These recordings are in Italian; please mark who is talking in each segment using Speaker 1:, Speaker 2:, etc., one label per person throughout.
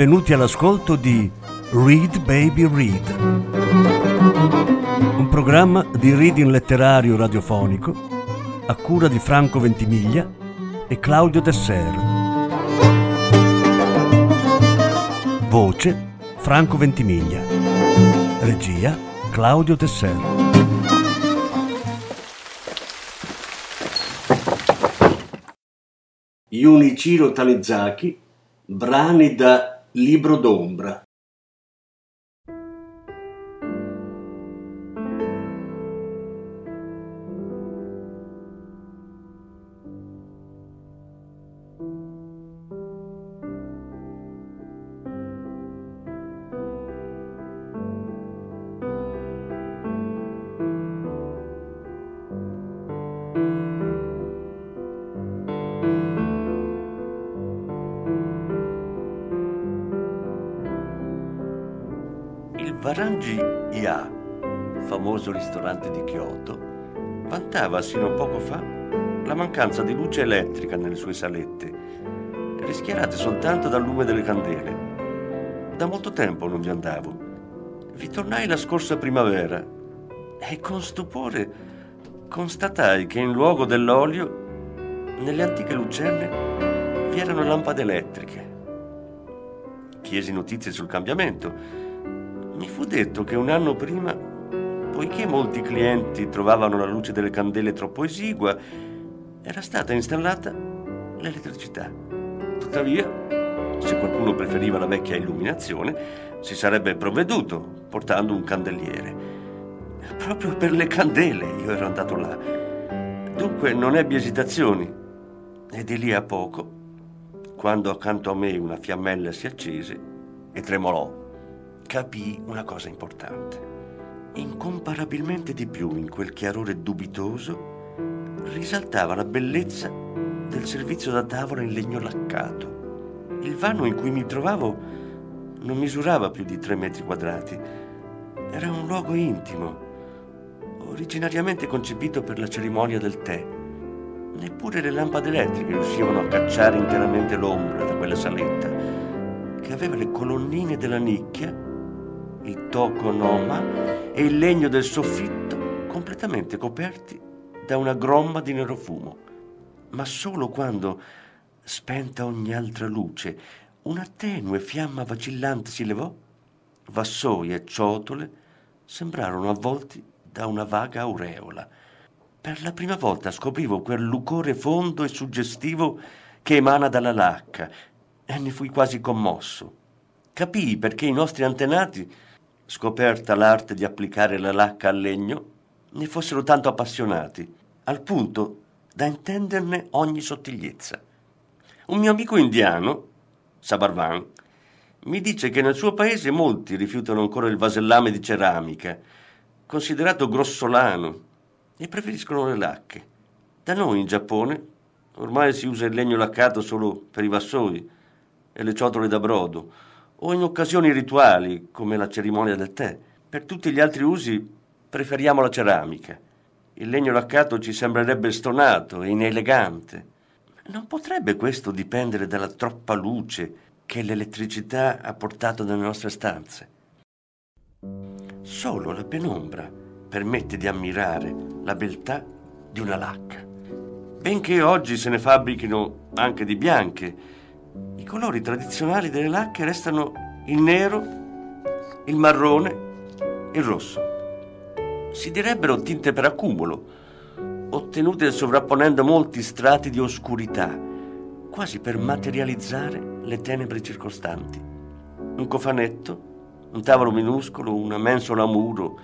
Speaker 1: benvenuti all'ascolto di Read Baby Read, un programma di reading letterario radiofonico a cura di Franco Ventimiglia e Claudio Desser. Voce Franco Ventimiglia. Regia Claudio Desser. Junichiro Tanizaki, brani da Libro d'ombra.
Speaker 2: Varangi Ya, famoso ristorante di Kyoto, vantava sino a poco fa la mancanza di luce elettrica nelle sue salette, rischiarate soltanto dal lume delle candele. Da molto tempo non vi andavo. Vi tornai la scorsa primavera e con stupore constatai che in luogo dell'olio, nelle antiche lucerne, vi erano lampade elettriche. Chiesi notizie sul cambiamento mi fu detto che un anno prima, poiché molti clienti trovavano la luce delle candele troppo esigua, era stata installata l'elettricità. Tuttavia, se qualcuno preferiva la vecchia illuminazione, si sarebbe provveduto portando un candeliere. Proprio per le candele io ero andato là. Dunque non ebbi esitazioni. E di lì a poco, quando accanto a me una fiammella si accese e tremolò capii una cosa importante. Incomparabilmente di più in quel chiarore dubitoso risaltava la bellezza del servizio da tavola in legno laccato. Il vano in cui mi trovavo non misurava più di tre metri quadrati. Era un luogo intimo, originariamente concepito per la cerimonia del tè. Neppure le lampade elettriche riuscivano a cacciare interamente l'ombra da quella saletta, che aveva le colonnine della nicchia il tokonoma e il legno del soffitto completamente coperti da una gromma di nero fumo. Ma solo quando, spenta ogni altra luce, una tenue fiamma vacillante si levò, vassoi e ciotole sembrarono avvolti da una vaga aureola. Per la prima volta scoprivo quel lucore fondo e suggestivo che emana dalla lacca e ne fui quasi commosso. Capii perché i nostri antenati scoperta l'arte di applicare la lacca al legno, ne fossero tanto appassionati, al punto da intenderne ogni sottigliezza. Un mio amico indiano, Sabarvan, mi dice che nel suo paese molti rifiutano ancora il vasellame di ceramica, considerato grossolano, e preferiscono le lacche. Da noi in Giappone ormai si usa il legno laccato solo per i vassoi e le ciotole da brodo, o in occasioni rituali come la cerimonia del tè. Per tutti gli altri usi preferiamo la ceramica. Il legno laccato ci sembrerebbe stonato e inelegante. Non potrebbe questo dipendere dalla troppa luce che l'elettricità ha portato nelle nostre stanze? Solo la penombra permette di ammirare la beltà di una lacca. Benché oggi se ne fabbrichino anche di bianche, i colori tradizionali delle lacche restano il nero, il marrone, il rosso. Si direbbero tinte per accumulo, ottenute sovrapponendo molti strati di oscurità, quasi per materializzare le tenebre circostanti. Un cofanetto, un tavolo minuscolo, una mensola a muro,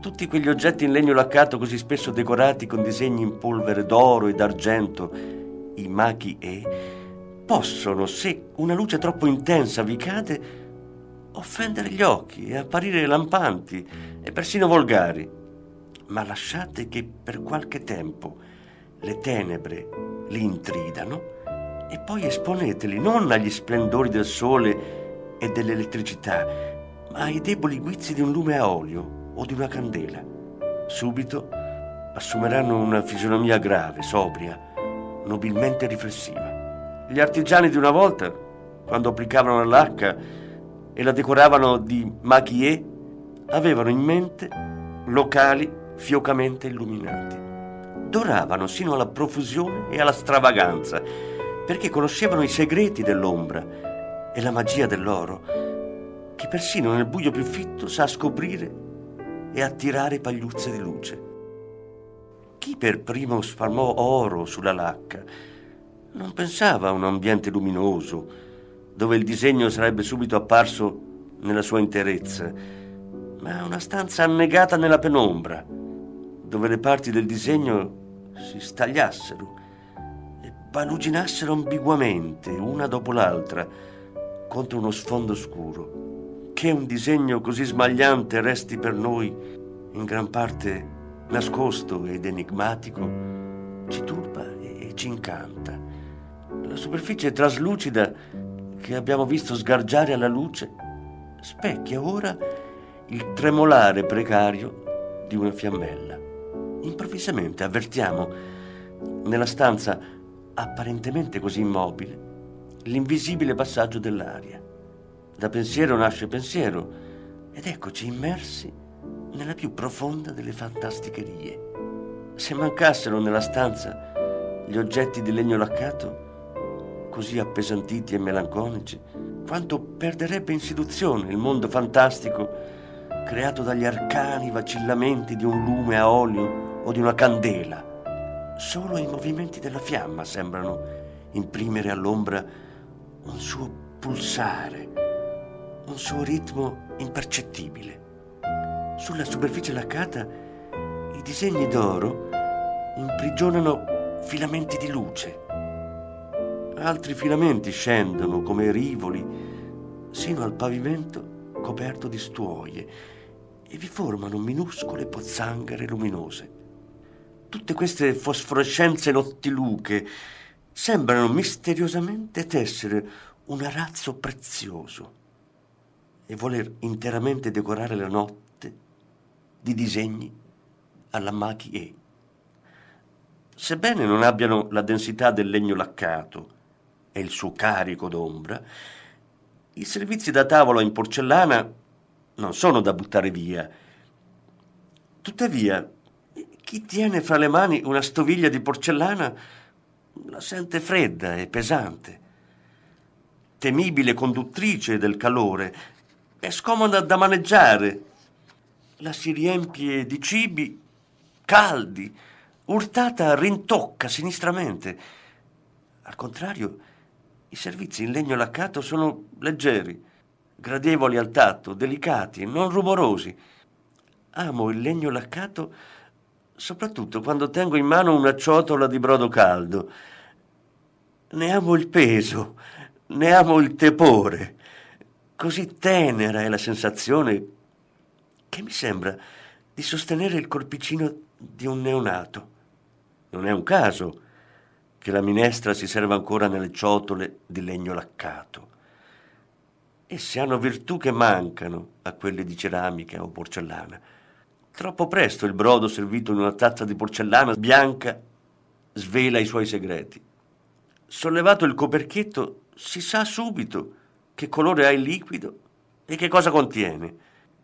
Speaker 2: tutti quegli oggetti in legno laccato così spesso decorati con disegni in polvere d'oro e d'argento, i machi e possono, se una luce troppo intensa vi cade, offendere gli occhi e apparire lampanti e persino volgari. Ma lasciate che per qualche tempo le tenebre li intridano e poi esponeteli non agli splendori del sole e dell'elettricità, ma ai deboli guizzi di un lume a olio o di una candela. Subito assumeranno una fisionomia grave, sobria, nobilmente riflessiva. Gli artigiani di una volta quando applicavano la lacca e la decoravano di maquillé, avevano in mente locali fiocamente illuminati. Doravano sino alla profusione e alla stravaganza, perché conoscevano i segreti dell'ombra e la magia dell'oro, che persino nel buio più fitto sa scoprire e attirare pagliuzze di luce. Chi per primo spalmò oro sulla lacca non pensava a un ambiente luminoso, dove il disegno sarebbe subito apparso nella sua interezza, ma a una stanza annegata nella penombra, dove le parti del disegno si stagliassero e paluginassero ambiguamente, una dopo l'altra, contro uno sfondo scuro. Che un disegno così smagliante resti per noi, in gran parte nascosto ed enigmatico, ci turba e ci incanta. Superficie traslucida che abbiamo visto sgargiare alla luce specchia ora il tremolare precario di una fiammella. Improvvisamente avvertiamo nella stanza apparentemente così immobile l'invisibile passaggio dell'aria. Da pensiero nasce pensiero ed eccoci immersi nella più profonda delle fantasticherie. Se mancassero nella stanza gli oggetti di legno laccato, così appesantiti e melanconici, quanto perderebbe in seduzione il mondo fantastico creato dagli arcani vacillamenti di un lume a olio o di una candela. Solo i movimenti della fiamma sembrano imprimere all'ombra un suo pulsare un suo ritmo impercettibile. Sulla superficie laccata i disegni d'oro imprigionano filamenti di luce. Altri filamenti scendono come rivoli sino al pavimento coperto di stuoie e vi formano minuscole pozzanghere luminose. Tutte queste fosforescenze nottiluche sembrano misteriosamente tessere un arazzo prezioso e voler interamente decorare la notte di disegni alla Maki-E. Sebbene non abbiano la densità del legno laccato e il suo carico d'ombra, i servizi da tavola in porcellana non sono da buttare via. Tuttavia, chi tiene fra le mani una stoviglia di porcellana la sente fredda e pesante, temibile conduttrice del calore è scomoda da maneggiare. La si riempie di cibi caldi, urtata rintocca sinistramente. Al contrario, i servizi in legno laccato sono leggeri, gradevoli al tatto, delicati, non rumorosi. Amo il legno laccato soprattutto quando tengo in mano una ciotola di brodo caldo. Ne amo il peso, ne amo il tepore. Così tenera è la sensazione che mi sembra di sostenere il corpicino di un neonato. Non è un caso che la minestra si serva ancora nelle ciotole di legno laccato. Esse hanno virtù che mancano a quelle di ceramica o porcellana. Troppo presto il brodo servito in una tazza di porcellana bianca svela i suoi segreti. Sollevato il coperchietto, si sa subito che colore ha il liquido e che cosa contiene.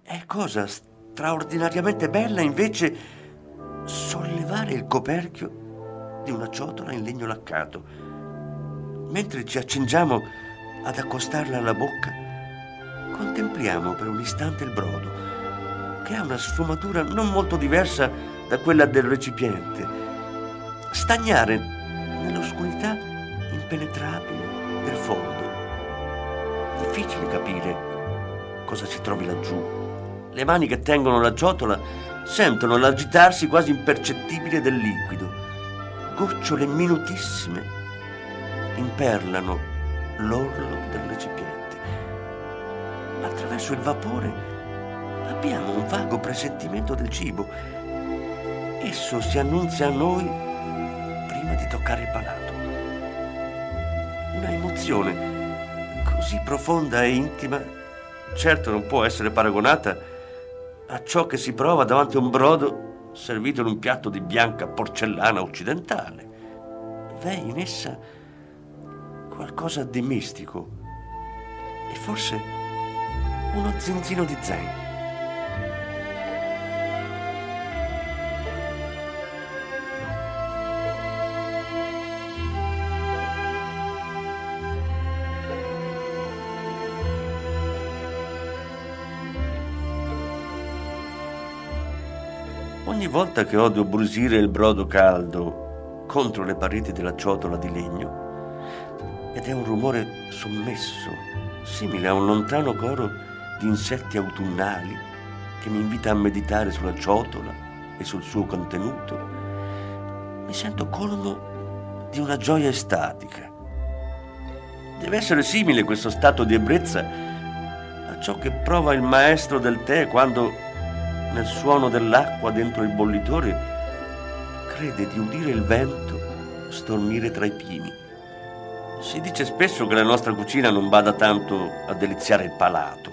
Speaker 2: È cosa straordinariamente bella invece sollevare il coperchio di una ciotola in legno laccato. Mentre ci accingiamo ad accostarla alla bocca, contempliamo per un istante il brodo, che ha una sfumatura non molto diversa da quella del recipiente. Stagnare nell'oscurità impenetrabile del fondo difficile capire cosa si trovi laggiù. Le mani che tengono la ciotola sentono l'agitarsi quasi impercettibile del liquido. Gocciole minutissime imperlano l'orlo del recipiente. Attraverso il vapore abbiamo un vago presentimento del cibo. Esso si annunzia a noi prima di toccare il palato. Una emozione così profonda e intima, certo non può essere paragonata a ciò che si prova davanti a un brodo servito in un piatto di bianca porcellana occidentale. V'è in essa qualcosa di mistico, e forse uno zinzino di zen. Ogni volta che odio brusire il brodo caldo contro le pareti della ciotola di legno, ed è un rumore sommesso, simile a un lontano coro di insetti autunnali che mi invita a meditare sulla ciotola e sul suo contenuto, mi sento colmo di una gioia estatica. Deve essere simile questo stato di ebbrezza a ciò che prova il maestro del tè quando nel suono dell'acqua dentro il bollitore, crede di udire il vento stormire tra i pini. Si dice spesso che la nostra cucina non bada tanto a deliziare il palato,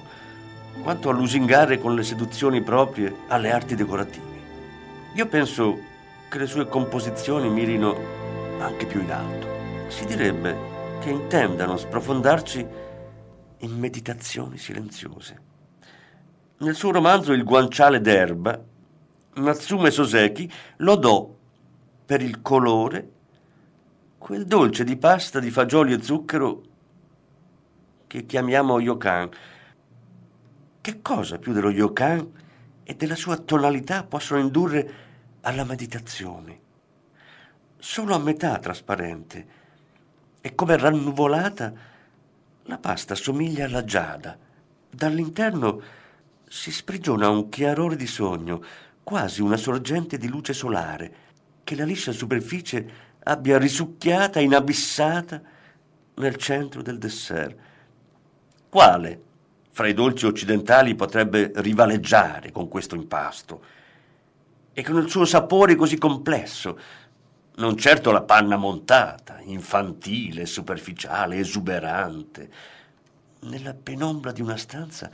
Speaker 2: quanto a lusingare con le seduzioni proprie alle arti decorative. Io penso che le sue composizioni mirino anche più in alto. Si direbbe che intendano sprofondarci in meditazioni silenziose. Nel suo romanzo Il guanciale d'erba, Natsume Soseki lodò per il colore quel dolce di pasta di fagioli e zucchero che chiamiamo yokan. Che cosa più dello yokan e della sua tonalità possono indurre alla meditazione? Solo a metà trasparente e come rannuvolata la pasta somiglia alla giada. Dall'interno si sprigiona un chiarore di sogno, quasi una sorgente di luce solare, che la liscia superficie abbia risucchiata, inabissata nel centro del dessert. Quale fra i dolci occidentali potrebbe rivaleggiare con questo impasto? E con il suo sapore così complesso, non certo la panna montata, infantile, superficiale, esuberante. Nella penombra di una stanza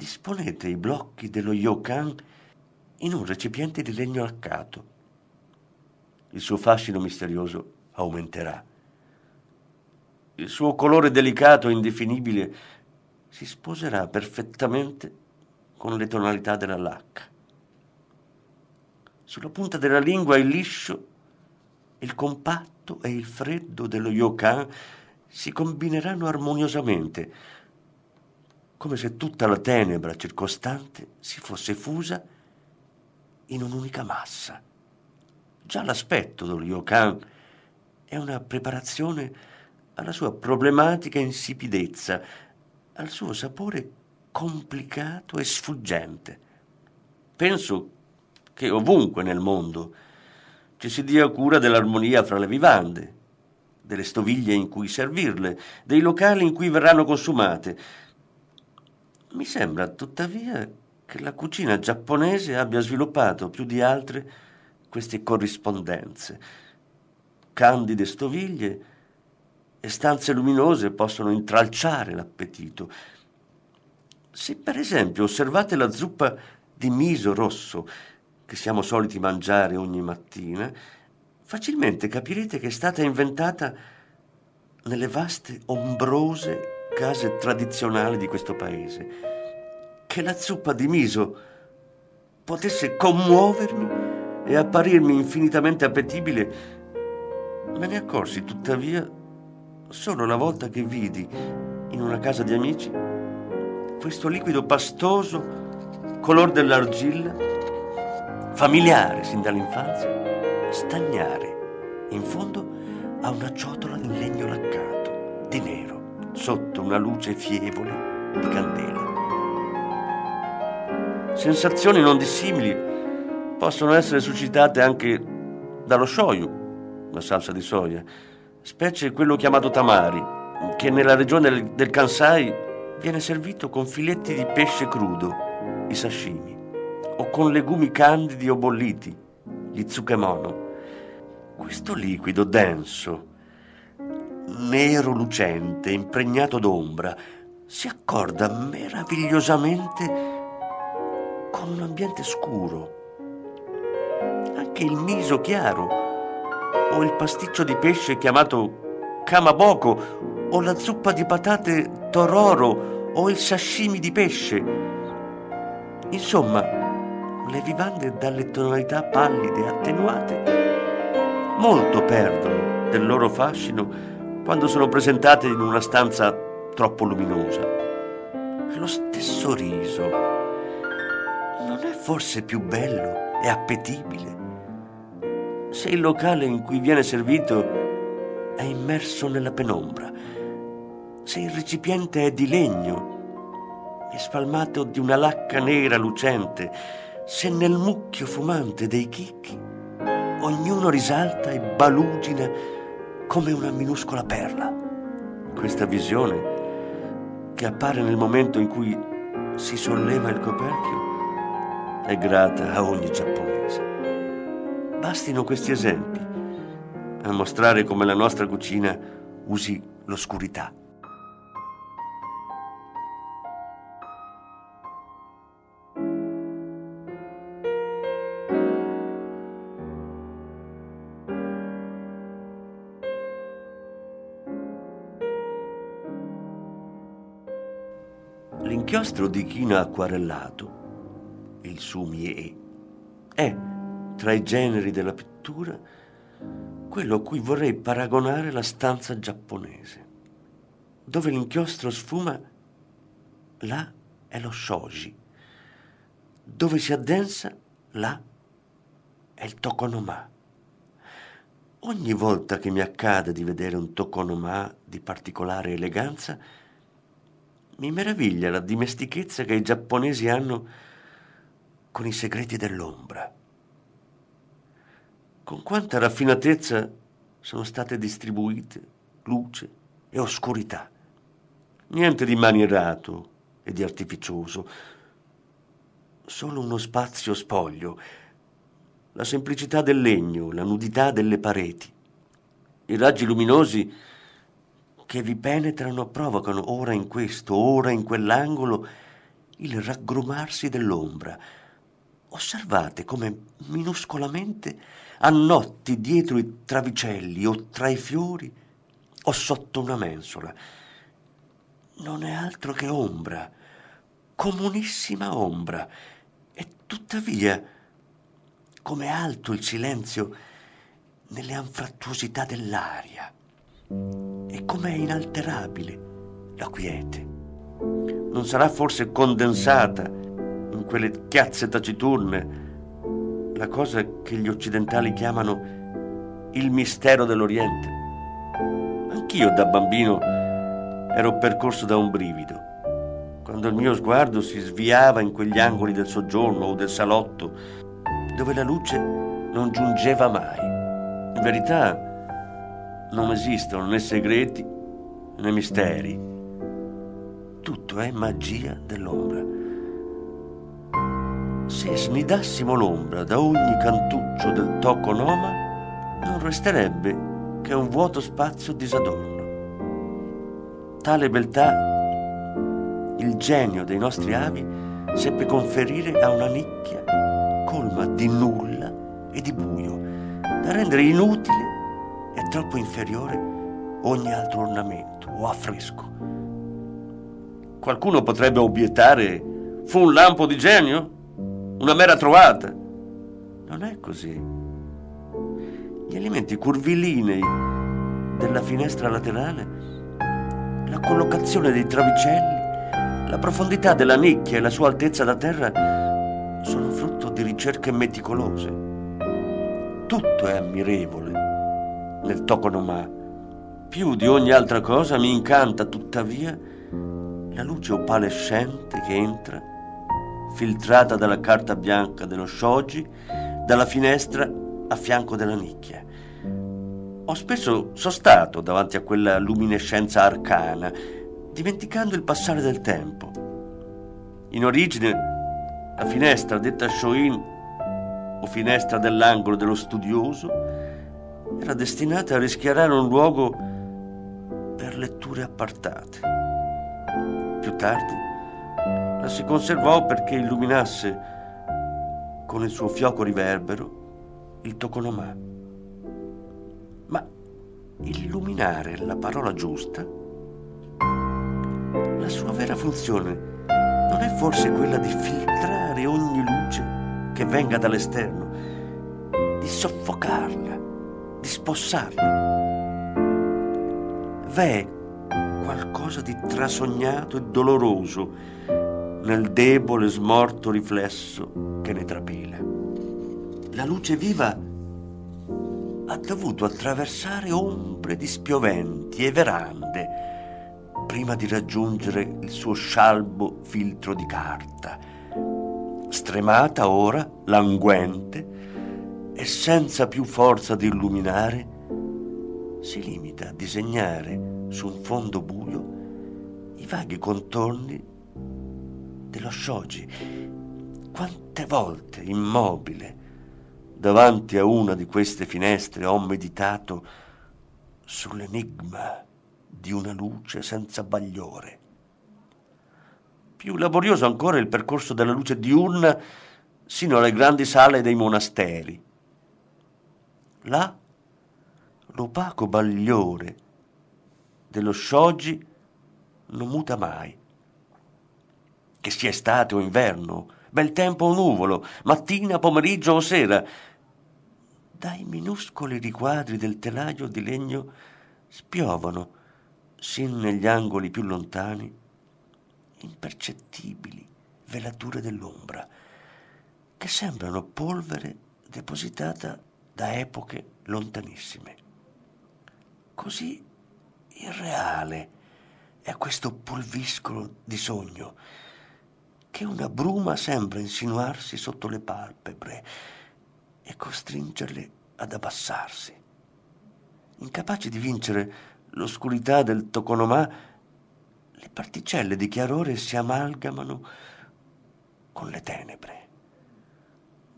Speaker 2: disponete i blocchi dello yokan in un recipiente di legno laccato. Il suo fascino misterioso aumenterà. Il suo colore delicato e indefinibile si sposerà perfettamente con le tonalità della lacca. Sulla punta della lingua il liscio, il compatto e il freddo dello yokan si combineranno armoniosamente come se tutta la tenebra circostante si fosse fusa in un'unica massa. Già l'aspetto dello yokan è una preparazione alla sua problematica insipidezza, al suo sapore complicato e sfuggente. Penso che ovunque nel mondo ci si dia cura dell'armonia fra le vivande, delle stoviglie in cui servirle, dei locali in cui verranno consumate, mi sembra tuttavia che la cucina giapponese abbia sviluppato più di altre queste corrispondenze. Candide stoviglie e stanze luminose possono intralciare l'appetito. Se per esempio osservate la zuppa di miso rosso che siamo soliti mangiare ogni mattina, facilmente capirete che è stata inventata nelle vaste ombrose case tradizionali di questo paese. Che la zuppa di miso potesse commuovermi e apparirmi infinitamente appetibile, me ne accorsi tuttavia solo la volta che vidi in una casa di amici questo liquido pastoso, color dell'argilla, familiare sin dall'infanzia, stagnare in fondo a una ciotola in legno laccato, di nero sotto una luce fievole di candela. Sensazioni non dissimili possono essere suscitate anche dallo shoyu, la salsa di soia, specie quello chiamato tamari, che nella regione del Kansai viene servito con filetti di pesce crudo, i sashimi, o con legumi candidi o bolliti, gli tsukemono. Questo liquido denso, nero lucente, impregnato d'ombra, si accorda meravigliosamente con un ambiente scuro. Anche il miso chiaro, o il pasticcio di pesce chiamato kamaboko, o la zuppa di patate tororo, o il sashimi di pesce. Insomma, le vivande dalle tonalità pallide attenuate molto perdono del loro fascino quando sono presentate in una stanza troppo luminosa. Lo stesso riso. Non è forse più bello? E appetibile. Se il locale in cui viene servito è immerso nella penombra, se il recipiente è di legno e spalmato di una lacca nera lucente, se nel mucchio fumante dei chicchi ognuno risalta e balugina come una minuscola perla. Questa visione, che appare nel momento in cui si solleva il coperchio, è grata a ogni giapponese. Bastino questi esempi a mostrare come la nostra cucina usi l'oscurità. L'inchiostro di china acquarellato, il sumie, è tra i generi della pittura, quello a cui vorrei paragonare la stanza giapponese, dove l'inchiostro sfuma, là è lo shoji, dove si addensa, là è il tokonoma. Ogni volta che mi accade di vedere un tokonoma di particolare eleganza, mi meraviglia la dimestichezza che i giapponesi hanno con i segreti dell'ombra con quanta raffinatezza sono state distribuite luce e oscurità. Niente di manierato e di artificioso, solo uno spazio spoglio, la semplicità del legno, la nudità delle pareti. I raggi luminosi che vi penetrano provocano ora in questo, ora in quell'angolo il raggrumarsi dell'ombra. Osservate come minuscolamente annotti dietro i travicelli o tra i fiori o sotto una mensola. Non è altro che ombra, comunissima ombra, e tuttavia come alto il silenzio nelle anfrattuosità dell'aria e com'è inalterabile la quiete. Non sarà forse condensata in quelle chiazze taciturne la cosa che gli occidentali chiamano il mistero dell'Oriente. Anch'io da bambino ero percorso da un brivido, quando il mio sguardo si sviava in quegli angoli del soggiorno o del salotto, dove la luce non giungeva mai. In verità non esistono né segreti né misteri. Tutto è magia dell'ombra se snidassimo l'ombra da ogni cantuccio del tokonoma, non resterebbe che un vuoto spazio disadorno. Tale beltà il genio dei nostri avi seppe conferire a una nicchia colma di nulla e di buio, da rendere inutile e troppo inferiore ogni altro ornamento o affresco. Qualcuno potrebbe obiettare, fu un lampo di genio? una mera trovata. Non è così. Gli elementi curvilinei della finestra laterale, la collocazione dei travicelli, la profondità della nicchia e la sua altezza da terra sono frutto di ricerche meticolose. Tutto è ammirevole nel tokonoma. Più di ogni altra cosa mi incanta tuttavia la luce opalescente che entra filtrata dalla carta bianca dello shoji, dalla finestra a fianco della nicchia. Ho spesso sostato davanti a quella luminescenza arcana, dimenticando il passare del tempo. In origine, la finestra detta shoin o finestra dell'angolo dello studioso era destinata a rischiarare un luogo per letture appartate. Più tardi, la si conservò perché illuminasse con il suo fioco riverbero il tokonoma. Ma illuminare la parola giusta La sua vera funzione non è forse quella di filtrare ogni luce che venga dall'esterno, di soffocarla, di spossarla. V'è qualcosa di trasognato e doloroso nel debole smorto riflesso che ne trapela. La luce viva ha dovuto attraversare ombre di spioventi e verande prima di raggiungere il suo scialbo filtro di carta. Stremata ora, languente e senza più forza di illuminare, si limita a disegnare su un fondo buio i vaghi contorni dello shoji. Quante volte, immobile, davanti a una di queste finestre ho meditato sull'enigma di una luce senza bagliore. Più laborioso ancora il percorso della luce diurna sino alle grandi sale dei monasteri. Là l'opaco bagliore dello shoji non muta mai. Che sia estate o inverno, bel tempo o nuvolo, mattina, pomeriggio o sera, dai minuscoli riquadri del telaio di legno spiovano sin negli angoli più lontani, impercettibili velature dell'ombra, che sembrano polvere depositata da epoche lontanissime. Così irreale è questo pulviscolo di sogno, che una bruma sembra insinuarsi sotto le palpebre e costringerle ad abbassarsi. Incapaci di vincere l'oscurità del toconoma, le particelle di chiarore si amalgamano con le tenebre,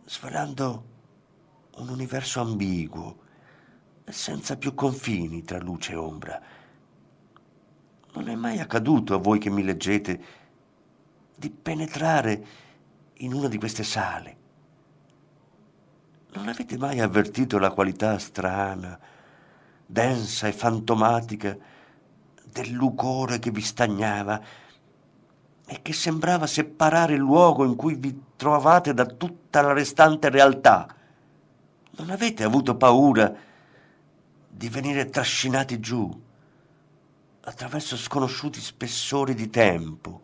Speaker 2: svelando un universo ambiguo senza più confini tra luce e ombra. Non è mai accaduto a voi che mi leggete di penetrare in una di queste sale. Non avete mai avvertito la qualità strana, densa e fantomatica del lucore che vi stagnava e che sembrava separare il luogo in cui vi trovavate da tutta la restante realtà. Non avete avuto paura di venire trascinati giù attraverso sconosciuti spessori di tempo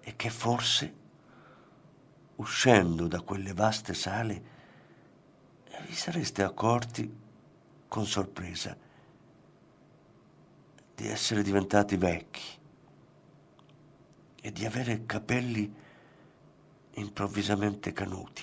Speaker 2: e che forse, uscendo da quelle vaste sale, vi sareste accorti con sorpresa di essere diventati vecchi e di avere capelli improvvisamente canuti.